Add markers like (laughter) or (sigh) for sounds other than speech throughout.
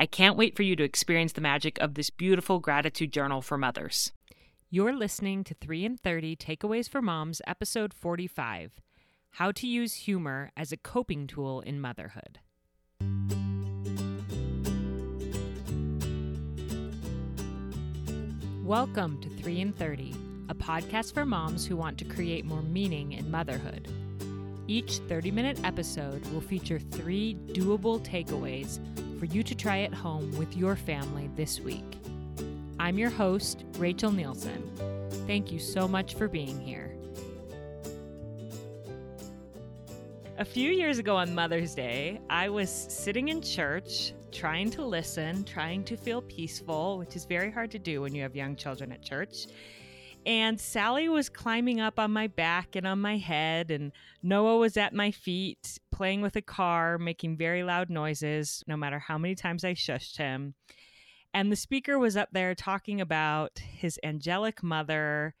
I can't wait for you to experience the magic of this beautiful gratitude journal for mothers. You're listening to 3 in 30 Takeaways for Moms, episode 45 How to Use Humor as a Coping Tool in Motherhood. Welcome to 3 in 30, a podcast for moms who want to create more meaning in motherhood. Each 30 minute episode will feature three doable takeaways for you to try at home with your family this week. I'm your host, Rachel Nielsen. Thank you so much for being here. A few years ago on Mother's Day, I was sitting in church trying to listen, trying to feel peaceful, which is very hard to do when you have young children at church. And Sally was climbing up on my back and on my head, and Noah was at my feet, playing with a car, making very loud noises, no matter how many times I shushed him. And the speaker was up there talking about his angelic mother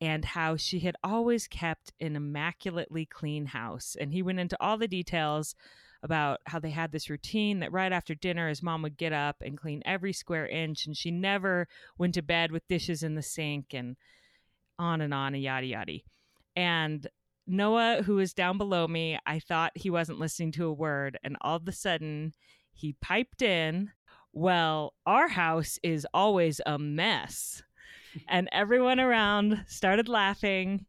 and how she had always kept an immaculately clean house. And he went into all the details about how they had this routine that right after dinner his mom would get up and clean every square inch and she never went to bed with dishes in the sink and on and on and yada yada. And Noah, who was down below me, I thought he wasn't listening to a word. And all of a sudden, he piped in, Well, our house is always a mess. and everyone around started laughing.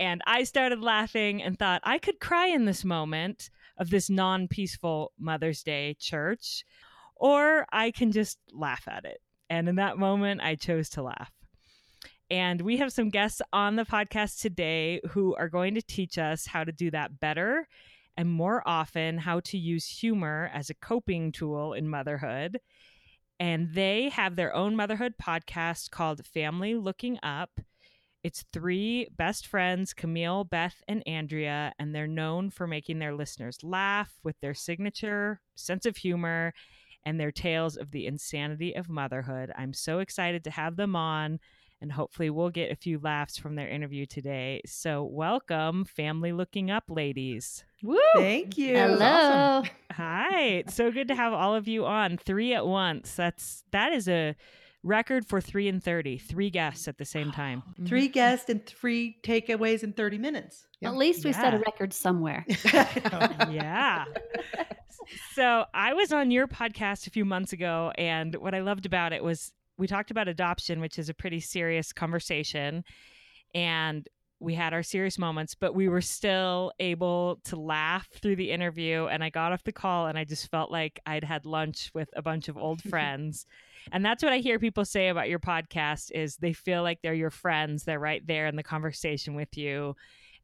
And I started laughing and thought I could cry in this moment of this non peaceful Mother's Day church, or I can just laugh at it. And in that moment, I chose to laugh. And we have some guests on the podcast today who are going to teach us how to do that better and more often how to use humor as a coping tool in motherhood. And they have their own motherhood podcast called Family Looking Up. It's three best friends, Camille, Beth, and Andrea, and they're known for making their listeners laugh with their signature sense of humor and their tales of the insanity of motherhood. I'm so excited to have them on and hopefully we'll get a few laughs from their interview today. So, welcome, family looking up ladies. Woo! Thank you. Hello. Awesome. Hi. It's so good to have all of you on. Three at once. That's that is a record for three and thirty. Three guests at the same time. Mm-hmm. three guests and three takeaways in thirty minutes. Yeah. At least we yeah. set a record somewhere. (laughs) yeah. So I was on your podcast a few months ago, and what I loved about it was we talked about adoption, which is a pretty serious conversation. And we had our serious moments, but we were still able to laugh through the interview. And I got off the call and I just felt like I'd had lunch with a bunch of old (laughs) friends. and that's what I hear people say about your podcast is they feel like they're your friends. They're right there in the conversation with you.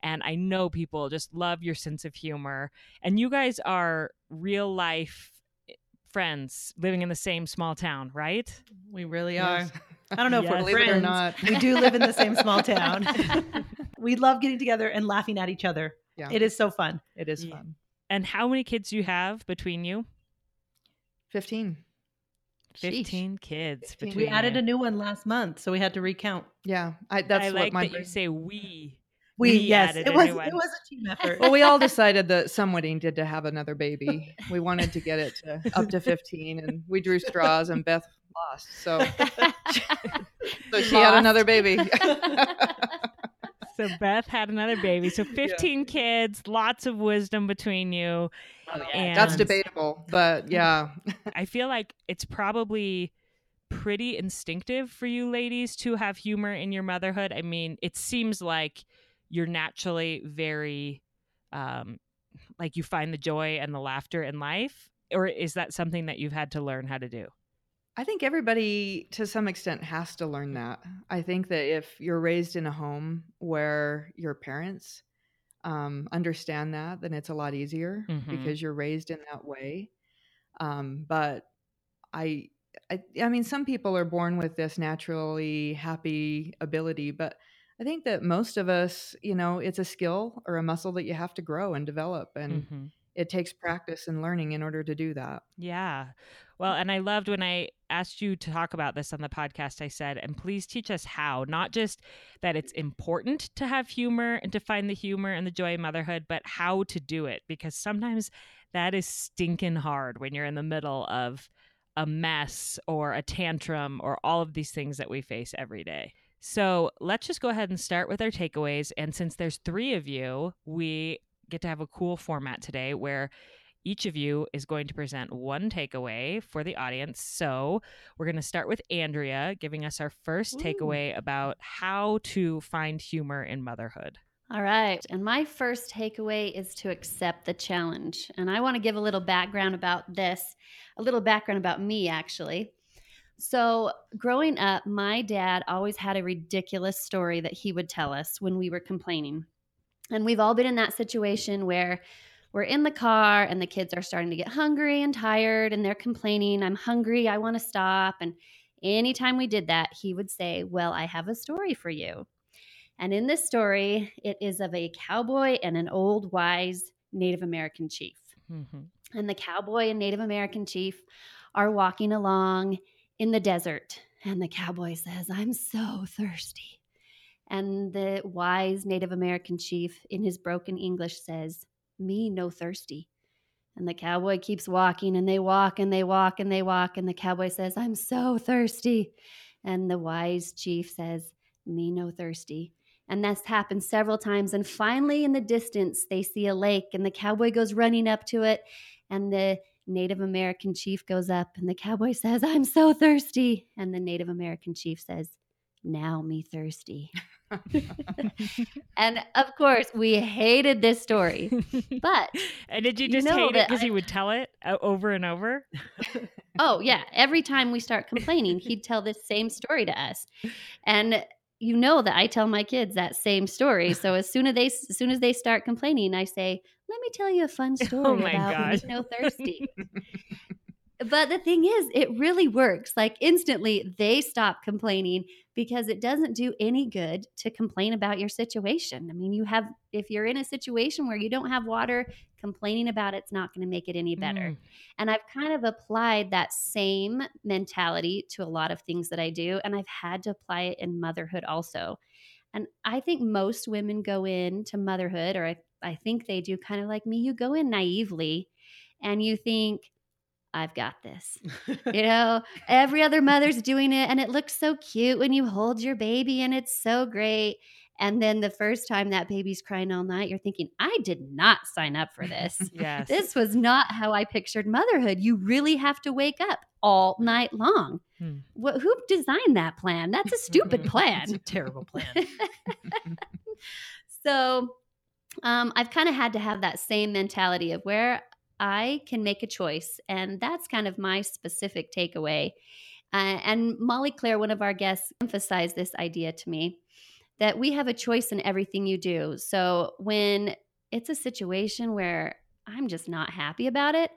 And I know people just love your sense of humor. And you guys are real life friends living in the same small town, right? We really are. I don't know yes. if we're friends. or not. we do live in the same small town. (laughs) (laughs) we love getting together and laughing at each other. Yeah. It is so fun. It is yeah. fun. And how many kids do you have between you? 15. 15 Sheesh. kids. 15. We added a new one last month, so we had to recount. Yeah, I, that's I what like my that you say we we, we yes, it was it was a team effort. well, we all (laughs) decided that some wedding did to have another baby. We wanted to get it to up to 15 and we drew straws and Beth lost. So (laughs) so she had another baby. (laughs) so Beth had another baby. So 15 yeah. kids, lots of wisdom between you. Oh, yeah. That's debatable, but yeah. I feel like it's probably pretty instinctive for you ladies to have humor in your motherhood. I mean, it seems like you're naturally very um like you find the joy and the laughter in life or is that something that you've had to learn how to do? I think everybody to some extent has to learn that. I think that if you're raised in a home where your parents um, understand that, then it's a lot easier mm-hmm. because you're raised in that way. Um, but I, I, I mean, some people are born with this naturally happy ability, but I think that most of us, you know, it's a skill or a muscle that you have to grow and develop, and mm-hmm. it takes practice and learning in order to do that. Yeah. Well, and I loved when I asked you to talk about this on the podcast. I said, and please teach us how, not just that it's important to have humor and to find the humor and the joy of motherhood, but how to do it. Because sometimes that is stinking hard when you're in the middle of a mess or a tantrum or all of these things that we face every day. So let's just go ahead and start with our takeaways. And since there's three of you, we get to have a cool format today where each of you is going to present one takeaway for the audience. So we're going to start with Andrea giving us our first Ooh. takeaway about how to find humor in motherhood. All right. And my first takeaway is to accept the challenge. And I want to give a little background about this, a little background about me, actually. So, growing up, my dad always had a ridiculous story that he would tell us when we were complaining. And we've all been in that situation where we're in the car and the kids are starting to get hungry and tired and they're complaining, I'm hungry, I want to stop. And anytime we did that, he would say, Well, I have a story for you. And in this story, it is of a cowboy and an old, wise Native American chief. Mm-hmm. And the cowboy and Native American chief are walking along in the desert. And the cowboy says, I'm so thirsty. And the wise Native American chief, in his broken English, says, me no thirsty. And the cowboy keeps walking and they walk and they walk and they walk. And the cowboy says, I'm so thirsty. And the wise chief says, Me no thirsty. And that's happened several times. And finally, in the distance, they see a lake and the cowboy goes running up to it. And the Native American chief goes up and the cowboy says, I'm so thirsty. And the Native American chief says, Now me thirsty. and of course, we hated this story. But (laughs) and did you just you know hate it because he would tell it uh, over and over? (laughs) oh yeah, every time we start complaining, he'd tell this same story to us, and you know that I tell my kids that same story. So as soon as they as soon as they start complaining, I say, "Let me tell you a fun (laughs) oh story oh about God. when you thirsty." (laughs) but the thing is, it really works. Like instantly, they stop complaining because it doesn't do any good to complain about your situation. I mean, you have, if you're in a situation where you don't have water, complaining about it's not going to make it any better. Mm. And I've kind of applied that same mentality to a lot of things that I do. And I've had to apply it in motherhood also. And I think most women go into motherhood, or I, I think they do kind of like me. You go in naively and you think, I've got this. (laughs) you know, every other mother's doing it and it looks so cute when you hold your baby and it's so great. And then the first time that baby's crying all night, you're thinking, I did not sign up for this. (laughs) yes. This was not how I pictured motherhood. You really have to wake up all night long. Hmm. What, who designed that plan? That's a stupid (laughs) plan. a terrible plan. so um, I've kind of had to have that same mentality of where I can make a choice. And that's kind of my specific takeaway. Uh, and Molly Claire, one of our guests, emphasized this idea to me that we have a choice in everything you do. So when it's a situation where I'm just not happy about it,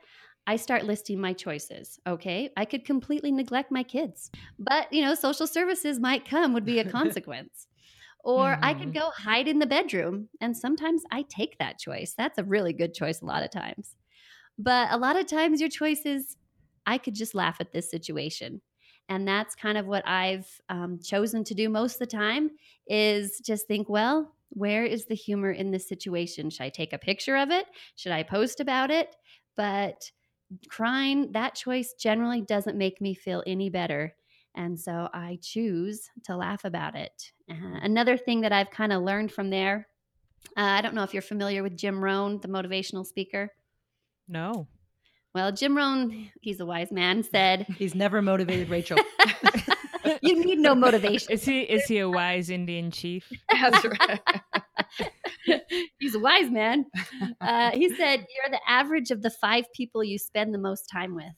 I start listing my choices. Okay. I could completely neglect my kids, but you know, social services might come, would be a (laughs) consequence. Or mm-hmm. I could mm-hmm. go hide in the bedroom. And sometimes I take that choice. That's a really good choice a lot of times. But a lot of times your choice is, I could just laugh at this situation. And that's kind of what I've um, chosen to do most of the time is just think, well, where is the humor in this situation? Should I take a picture of it? Should I post about it? But crying, that choice generally doesn't make me feel any better. And so I choose to laugh about it. Uh, another thing that I've kind of learned from there uh, I don't know if you're familiar with Jim Rohn, the motivational speaker. No. Well, Jim Rohn, he's a wise man, said (laughs) he's never motivated Rachel. (laughs) you need no motivation. Is he is he a wise Indian chief? (laughs) That's right. he's a wise man. Uh, he said you're the average of the five people you spend the most time with.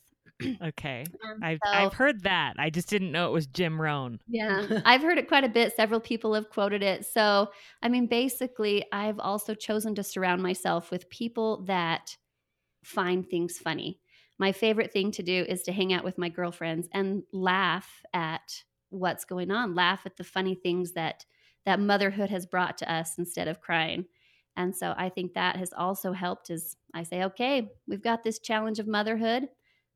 Okay. (clears throat) I've so, I've heard that. I just didn't know it was Jim Rohn. Yeah. (laughs) I've heard it quite a bit. Several people have quoted it. So, I mean, basically, I've also chosen to surround myself with people that find things funny. My favorite thing to do is to hang out with my girlfriends and laugh at what's going on, laugh at the funny things that that motherhood has brought to us instead of crying. And so I think that has also helped as I say, okay, we've got this challenge of motherhood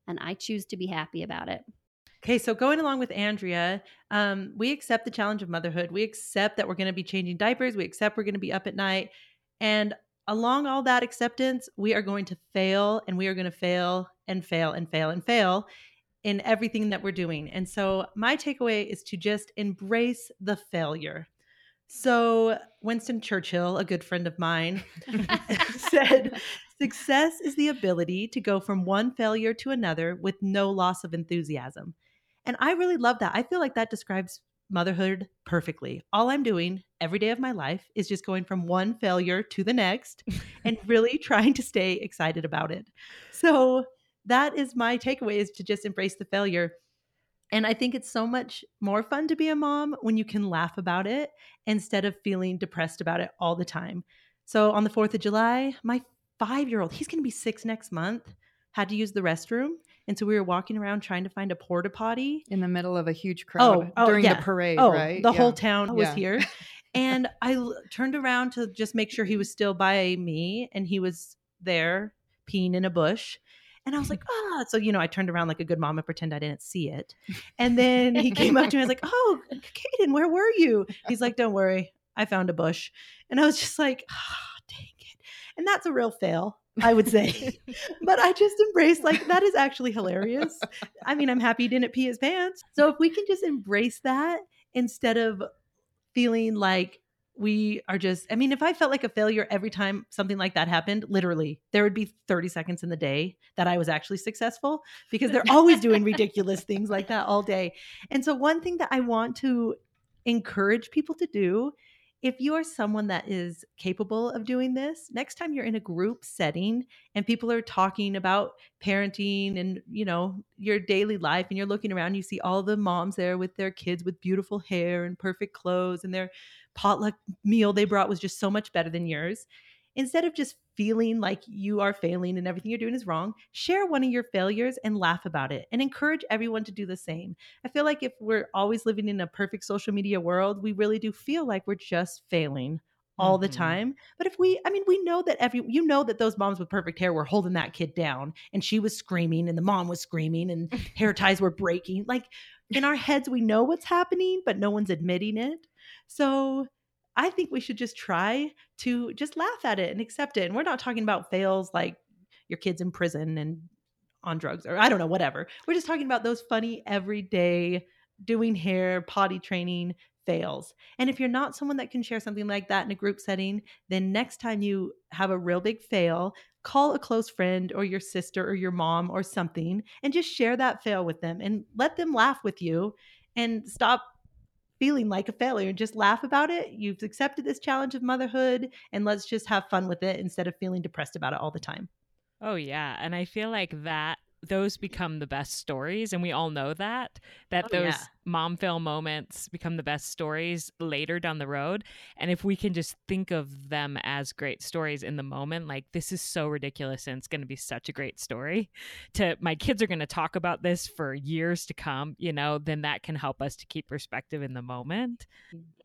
and I choose to be happy about it. Okay, so going along with Andrea, um, we accept the challenge of motherhood. We accept that we're going to be changing diapers. We accept we're going to be up at night. And along all that acceptance, we are going to fail and we are going to fail and fail and fail and fail in everything that we're doing. And so, my takeaway is to just embrace the failure. So, Winston Churchill, a good friend of mine, (laughs) said Success is the ability to go from one failure to another with no loss of enthusiasm. And I really love that. I feel like that describes motherhood perfectly. All I'm doing every day of my life is just going from one failure to the next and (laughs) really trying to stay excited about it. So that is my takeaway is to just embrace the failure. And I think it's so much more fun to be a mom when you can laugh about it instead of feeling depressed about it all the time. So on the 4th of July, my five year old, he's going to be six next month, had to use the restroom. And so we were walking around trying to find a porta potty in the middle of a huge oh, crowd oh, oh, during yeah. the parade, oh, right? The yeah. whole town was yeah. here. (laughs) and I l- turned around to just make sure he was still by me and he was there peeing in a bush. And I was like, ah. So, you know, I turned around like a good mom and pretend I didn't see it. And then he came up to me. I was like, oh, Caden, where were you? He's like, don't worry. I found a bush. And I was just like, ah dang it!" and that's a real fail, I would say. (laughs) but I just embrace like that is actually hilarious. I mean, I'm happy he didn't pee his pants. So if we can just embrace that instead of feeling like we are just i mean if i felt like a failure every time something like that happened literally there would be 30 seconds in the day that i was actually successful because they're always doing ridiculous things like that all day. And so one thing that i want to encourage people to do if you are someone that is capable of doing this next time you're in a group setting and people are talking about parenting and you know your daily life and you're looking around you see all the moms there with their kids with beautiful hair and perfect clothes and their potluck meal they brought was just so much better than yours instead of just feeling like you are failing and everything you're doing is wrong, share one of your failures and laugh about it and encourage everyone to do the same. I feel like if we're always living in a perfect social media world, we really do feel like we're just failing all mm-hmm. the time. But if we, I mean, we know that every, you know, that those moms with perfect hair were holding that kid down and she was screaming and the mom was screaming and (laughs) hair ties were breaking. Like in our heads, we know what's happening, but no one's admitting it. So I think we should just try to just laugh at it and accept it. And we're not talking about fails like your kids in prison and on drugs or I don't know, whatever. We're just talking about those funny everyday doing hair, potty training fails. And if you're not someone that can share something like that in a group setting, then next time you have a real big fail, call a close friend or your sister or your mom or something and just share that fail with them and let them laugh with you and stop feeling like a failure. And just laugh about it. You've accepted this challenge of motherhood, and let's just have fun with it instead of feeling depressed about it all the time. Oh, yeah. And I feel like that those become the best stories and we all know that that oh, those yeah. mom fail moments become the best stories later down the road and if we can just think of them as great stories in the moment like this is so ridiculous and it's going to be such a great story to my kids are going to talk about this for years to come you know then that can help us to keep perspective in the moment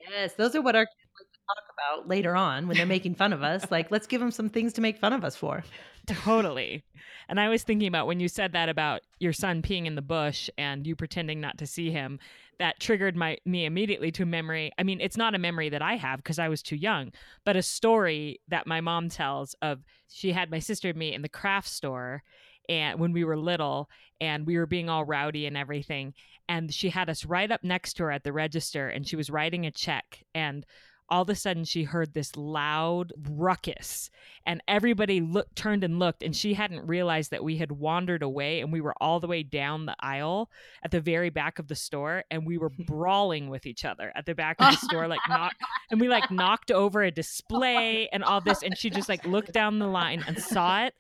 yes those are what our kids like to talk about later on when they're making fun of us (laughs) like let's give them some things to make fun of us for. Totally. And I was thinking about when you said that about your son peeing in the bush and you pretending not to see him, that triggered my me immediately to a memory. I mean, it's not a memory that I have because I was too young, but a story that my mom tells of she had my sister and me in the craft store and when we were little and we were being all rowdy and everything. And she had us right up next to her at the register and she was writing a check. And all of a sudden she heard this loud ruckus and everybody looked turned and looked and she hadn't realized that we had wandered away and we were all the way down the aisle at the very back of the store and we were (laughs) brawling with each other at the back of the (laughs) store like knock and we like knocked over a display and all this and she just like looked down the line and saw it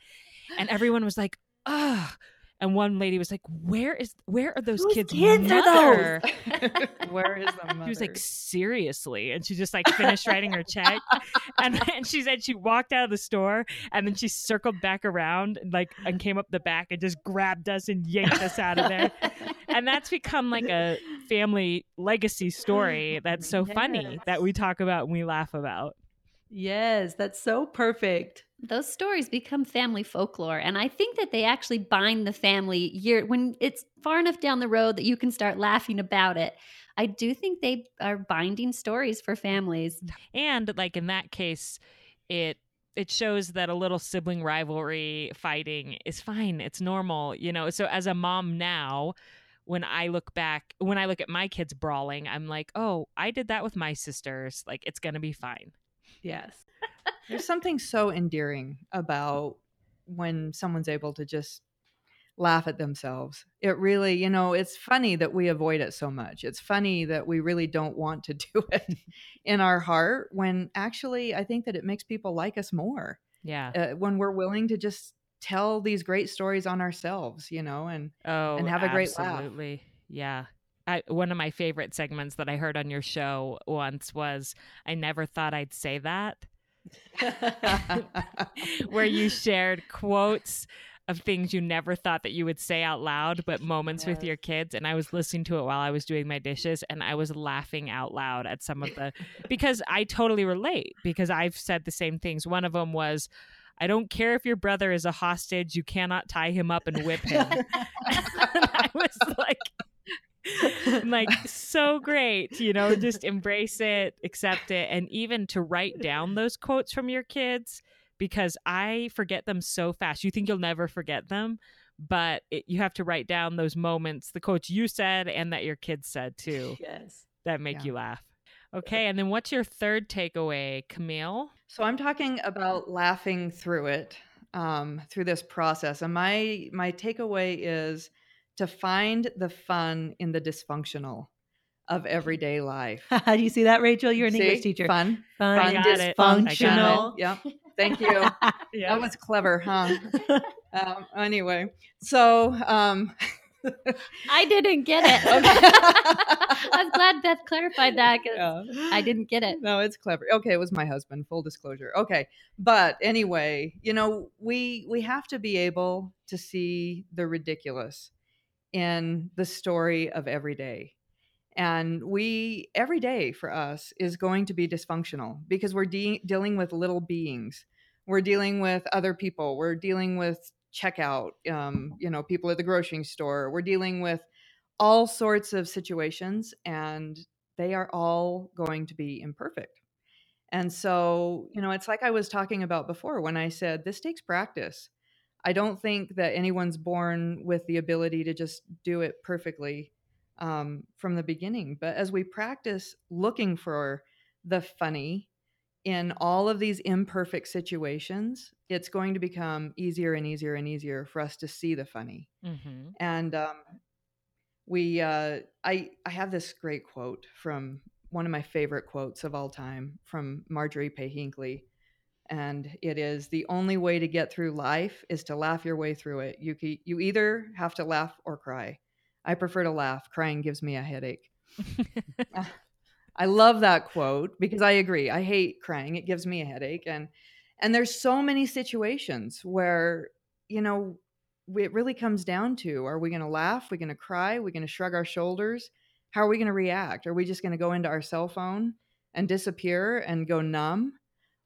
and everyone was like ugh and one lady was like, "Where is where are those Whose kids? kids are mother?" (laughs) Where is the mother? She was like, seriously. And she just like finished writing her check. And (laughs) then she said she walked out of the store and then she circled back around and like and came up the back and just grabbed us and yanked us out of there. (laughs) And that's become like a family legacy story mm-hmm. that's so funny that we talk about and we laugh about. Yes, that's so perfect. Those stories become family folklore, and I think that they actually bind the family year when it's far enough down the road that you can start laughing about it. I do think they are binding stories for families. And like in that case, it it shows that a little sibling rivalry fighting is fine. It's normal, you know. So as a mom now, when I look back, when I look at my kids brawling, I'm like, "Oh, I did that with my sisters. Like it's going to be fine." Yes. There's something so endearing about when someone's able to just laugh at themselves. It really, you know, it's funny that we avoid it so much. It's funny that we really don't want to (laughs) do it in our heart when actually I think that it makes people like us more. Yeah. Uh, when we're willing to just tell these great stories on ourselves, you know, and Oh, and have a great laugh. absolutely. Yeah. I, one of my favorite segments that I heard on your show once was I never thought I'd say that, (laughs) where you shared quotes of things you never thought that you would say out loud, but moments with your kids. And I was listening to it while I was doing my dishes and I was laughing out loud at some of the, (laughs) because I totally relate because I've said the same things. One of them was, I don't care if your brother is a hostage, you cannot tie him up and whip him. (laughs) and I was like, like (laughs) so great you know just embrace it accept it and even to write down those quotes from your kids because i forget them so fast you think you'll never forget them but it, you have to write down those moments the quotes you said and that your kids said too yes. that make Yeah. you laugh okay and then what's your third takeaway camille So I'm talking about laughing through it, um, through this process. And my my takeaway is to find the fun in the dysfunctional of everyday life. (laughs) Do you see that, Rachel? You're an See? English teacher. Fun, Fun, I got it. I got it. dysfunctional. Yep. Thank you. (laughs) That was clever, huh? (laughs) um, anyway, so um, I didn't get it. I'm glad Beth clarified that because yeah. I didn't get it. No, it's clever. Okay, it was my husband. Full disclosure. Okay, but anyway, you know, we we have to be able to see the ridiculous in the story of every day. And we every day for us is going to be dysfunctional because we're de- dealing with little beings. We're dealing with other people. We're dealing with checkout, um, you know, people at the grocery store. We're dealing with all sorts of situations, and they are all going to be imperfect. And so, you know, it's like I was talking about before when I said this takes practice. I don't think that anyone's born with the ability to just do it perfectly um, from the beginning. But as we practice looking for the funny in all of these imperfect situations, it's going to become easier and easier and easier for us to see the funny mm-hmm. and um, we uh, I I have this great quote from one of my favorite quotes of all time from Marjorie Pay Hinckley, and it is the only way to get through life is to laugh your way through it. You you either have to laugh or cry. I prefer to laugh. Crying gives me a headache. (laughs) Ah, I love that quote because I agree. I hate crying. It gives me a headache and and there's so many situations where you know it really comes down to are we going to laugh, are we going to cry, are we going to shrug our shoulders? How are we going to react? Are we just going to go into our cell phone and disappear and go numb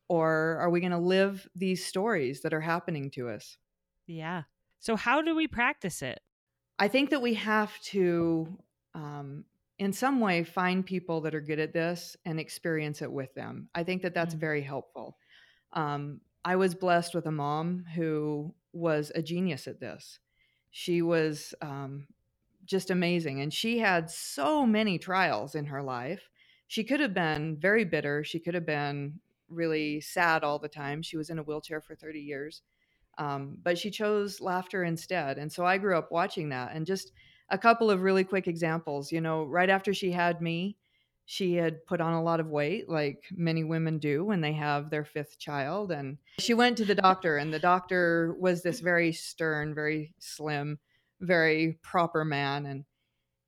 or are we going to live these stories that are happening to us? yeah so how do we practice it I think that we have to, um, in some way, find people that are good at this and experience it with them. I think that that's Mm. very helpful. Um, I was blessed with a mom who was a genius at this. She was um, just amazing. And she had so many trials in her life. She could have been very bitter. She could have been really sad all the time. She was in a wheelchair for 30 years. Um, but she chose laughter instead. And so I grew up watching that. And just a couple of really quick examples, you know, right after she had me, she had put on a lot of weight, like many women do when they have their fifth child. And she went to the doctor, and the doctor was this very stern, very slim, very proper man. And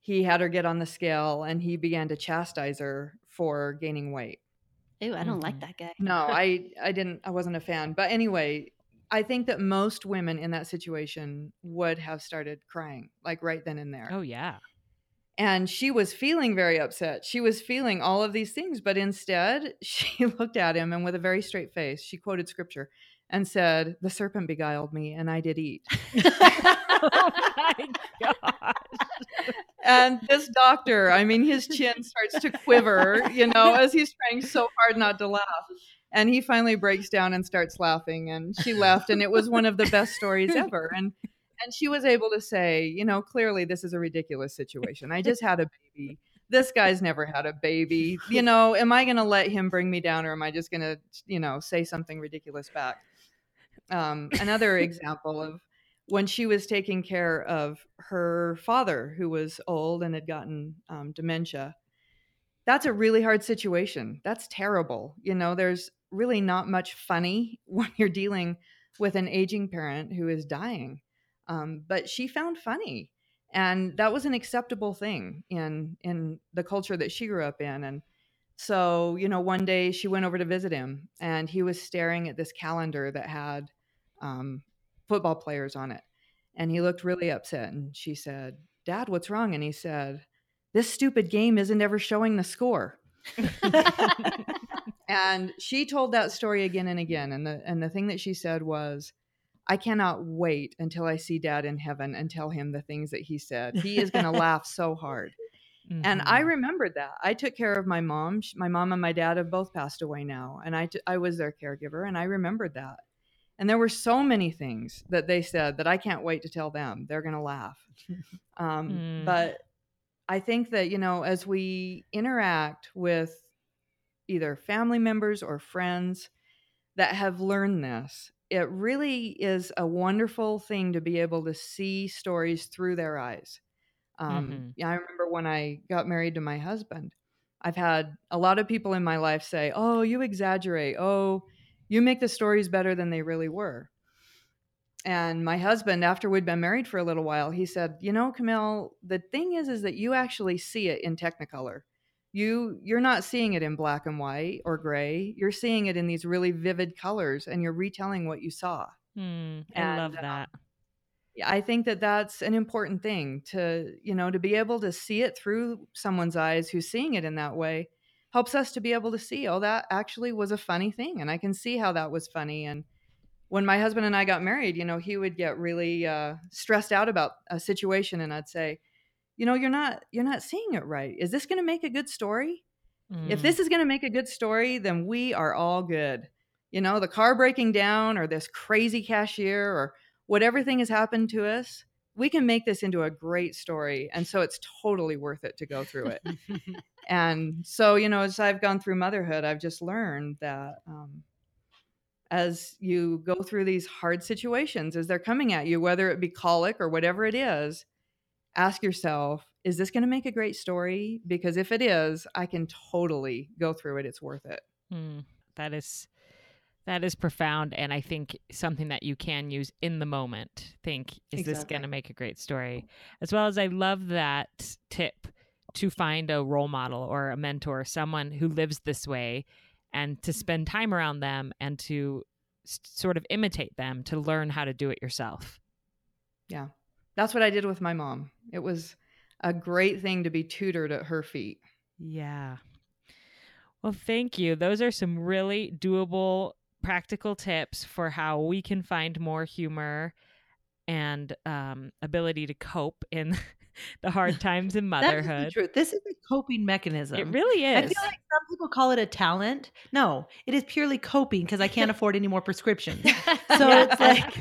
he had her get on the scale and he began to chastise her for gaining weight. Ew, I don't mm-hmm. like that guy. No, (laughs) I, I didn't, I wasn't a fan. But anyway, I think that most women in that situation would have started crying, like right then and there. Oh, yeah and she was feeling very upset. She was feeling all of these things, but instead (laughs) she looked at him and with a very straight face, she quoted scripture and said, The serpent beguiled me and I did eat. (laughs) (laughs) oh my gosh. And this doctor, I mean, his chin starts to quiver, you know, as he's trying so hard not to laugh. And he finally breaks down and starts laughing. And she left. And it was one of the best stories ever. And and she was able to say, you know, clearly this is a ridiculous situation. I just had a baby. This guy's never had a baby. You know, am I going to let him bring me down or am I just going to, you know, say something ridiculous back? Um, another example of when she was taking care of her father, who was old and had gotten um, dementia. That's a really hard situation. That's terrible. You know, there's really not much funny (laughs) when you're dealing with an aging parent who is dying. Um, but she found funny, and that was an acceptable thing in in the culture that she grew up in. And so, you know, one day she went over to visit him, and he was staring at this calendar that had um, football players on it, and he looked really upset. And she said, "Dad, what's wrong?" And he said, "This stupid game isn't ever showing the score." (laughs) and she told that story again and again and the and the thing that she said was I cannot wait until I see dad in heaven and tell him the things that he said. He is going (laughs) to laugh so hard. Mm-hmm. And I mm-hmm. remembered that. I took care of my mom. My mom and my dad have both passed away now, and I, t- I was their caregiver, and I remembered that. And there were so many things that they said that I can't wait to tell them. They're going to laugh. (laughs) Um, mm. But I think that, you know, as we interact with either family members or friends that have learned this, it really is a wonderful thing to be able to see stories through their eyes. Um, mm-hmm. Yeah, I remember when I got married to my husband. I've had a lot of people in my life say, "Oh, you exaggerate. Oh, you make the stories better than they really were." And my husband, after we'd been married for a little while, he said, "You know, Camille, the thing is, is that you actually see it in Technicolor. You you're not seeing it in black and white or gray. You're seeing it in these really vivid colors and you're retelling what you saw. Mm, i and, love uh, that. Uh, yeah i think that that's an important thing to you know to be able to see it through someone's eyes who's seeing it in that way helps us to be able to see oh that actually was a funny thing and i can see how that was funny and when my husband and i got married you know he would get really uh, stressed out about a situation and i'd say you know you're not you're not seeing it right. Is this going to make a good story? Mm. if this is going to make a good story then we are all good. You know the car breaking down or this crazy cashier or whatever thing has happened to us we can make this into a great story and so it's totally worth it to go through it (laughs) and so you know as i've gone through motherhood i've just learned that um, as you go through these hard situations as they're coming at you whether it be colic or whatever it is ask yourself, is this going to make a great story? Because if it is, I can totally go through it. It's worth it. Mm, that is that is profound and I think something that you can use in the moment. Think, is exactly. this going to make a great story? As well as I love that tip to find a role model or a mentor, someone who lives this way and to mm-hmm. spend time around them and to sort of imitate them to learn how to do it yourself. Yeah that's what I did with my mom. It was a great thing to be tutored at her feet. Yeah. Well, thank you. Those are some really doable, practical tips for how we can find more humor and um, ability to cope in (laughs) the hard (laughs) times in motherhood. That is This is a coping mechanism. It really is. I feel like some people call it a talent. No, it is purely coping because I can't (laughs) afford any more prescriptions. So it's like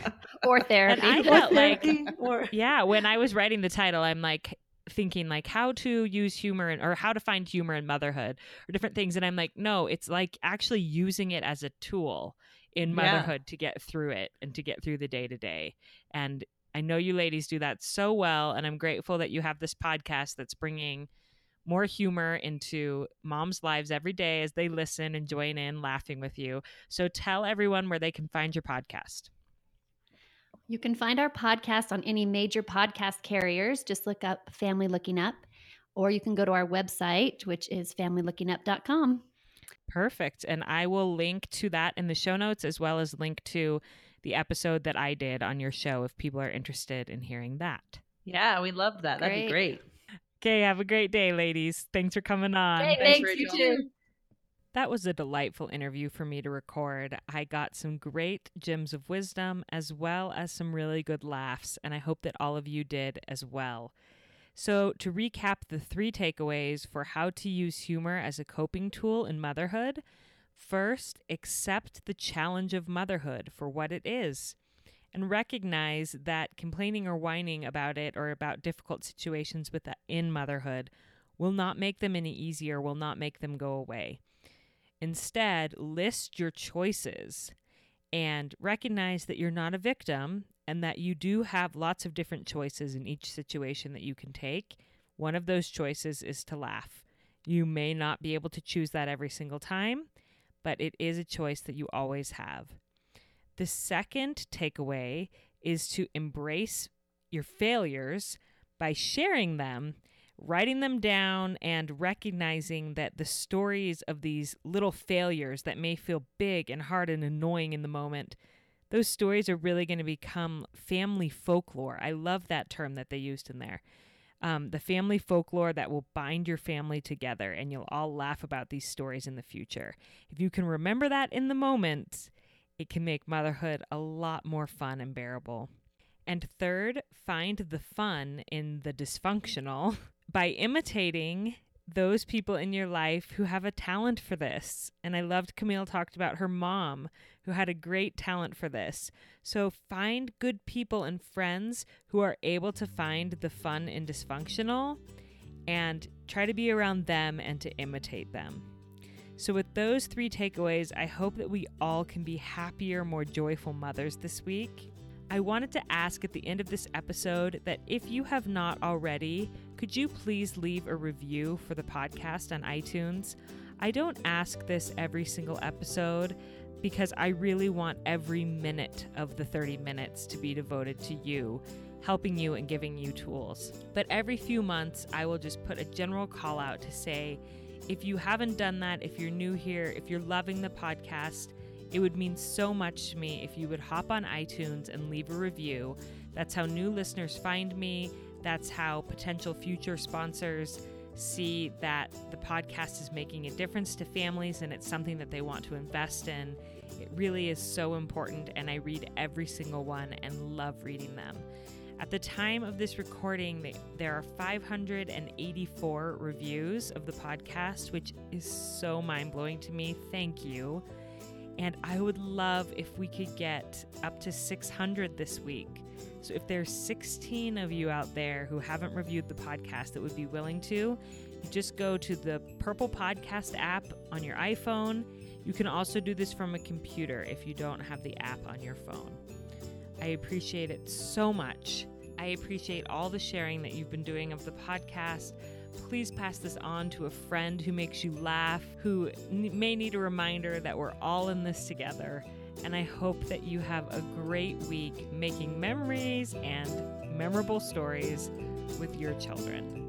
or therapy. And I Or felt like, or yeah, when I was writing the title, I'm like thinking like how to use humor in, or how to find humor in motherhood or different things. And I'm like, no, it's like actually using it as a tool in Yeah. motherhood to get through it and to get through the day to day. And I know you ladies do that so well. And I'm grateful that you have this podcast that's bringing more humor into moms' lives every day as they listen and join in laughing with you. So tell everyone where they can find your podcast. You can find our podcast on any major podcast carriers. Just look up Family Looking Up, or you can go to our website, which is familylookingup.com. Perfect. And I will link to that in the show notes as well as link to the episode that I did on your show if people are interested in hearing that. yeah, we love that. That'd be Great. great. Okay, have a great day, ladies. Thanks for coming on. Hey, Thanks, thanks, you Rachel. too. That was a delightful interview for me to record. I got some great gems of wisdom as well as some really good laughs, and I hope that all of you did as well. So, to recap the three takeaways for how to use humor as a coping tool in motherhood first, accept the challenge of motherhood for what it is and recognize that complaining or whining about it or about difficult situations with in motherhood will not make them any easier, will not make them go away. Instead, list your choices and recognize that you're not a victim and that you do have lots of different choices in each situation that you can take. One of those choices is to laugh. You may not be able to choose that every single time, but it is a choice that you always have. The second takeaway is to embrace your failures by sharing them writing them down and recognizing that the stories of these little failures that may feel big and hard and annoying in the moment, those stories are really going to become family folklore. I love that term that they used in there. Um, the family folklore that will bind your family together, and you'll all laugh about these stories in the future. If you can remember that in the moment, it can make motherhood a lot more fun and bearable. And third, find the fun in the dysfunctional (laughs) by imitating those people in your life who have a talent for this. And I loved Camille talked about her mom who had a great talent for this. So find good people and friends who are able to find the fun in dysfunctional and try to be around them and to imitate them. So, with those three takeaways, I hope that we all can be happier, more joyful mothers this week. I wanted to ask at the end of this episode that if you have not already, could you please leave a review for the podcast on iTunes? I don't ask this every single episode because I really want every minute of the 30 minutes to be devoted to you, helping you and giving you tools. But every few months, I will just put a general call out to say, if you haven't done that, if you're new here, if you're loving the podcast, it would mean so much to me if you would hop on iTunes and leave a review. That's how new listeners find me. That's how potential future sponsors see that the podcast is making a difference to families and it's something that they want to invest in. It really is so important, and I read every single one and love reading them. At the time of this recording, there are 584 reviews of the podcast, which is so mind blowing to me. Thank you. And I would love if we could get up to 600 this week. So if there's 16 of you out there who haven't reviewed the podcast that would be willing to, just go to the Purple Podcast app on your iPhone. You can also do this from a computer if you don't have the app on your phone. I appreciate it so much. I appreciate all the sharing that you've been doing of the podcast. Please pass this on to a friend who makes you laugh, who may need a reminder that we're all in this together. And I hope that you have a great week making memories and memorable stories with your children.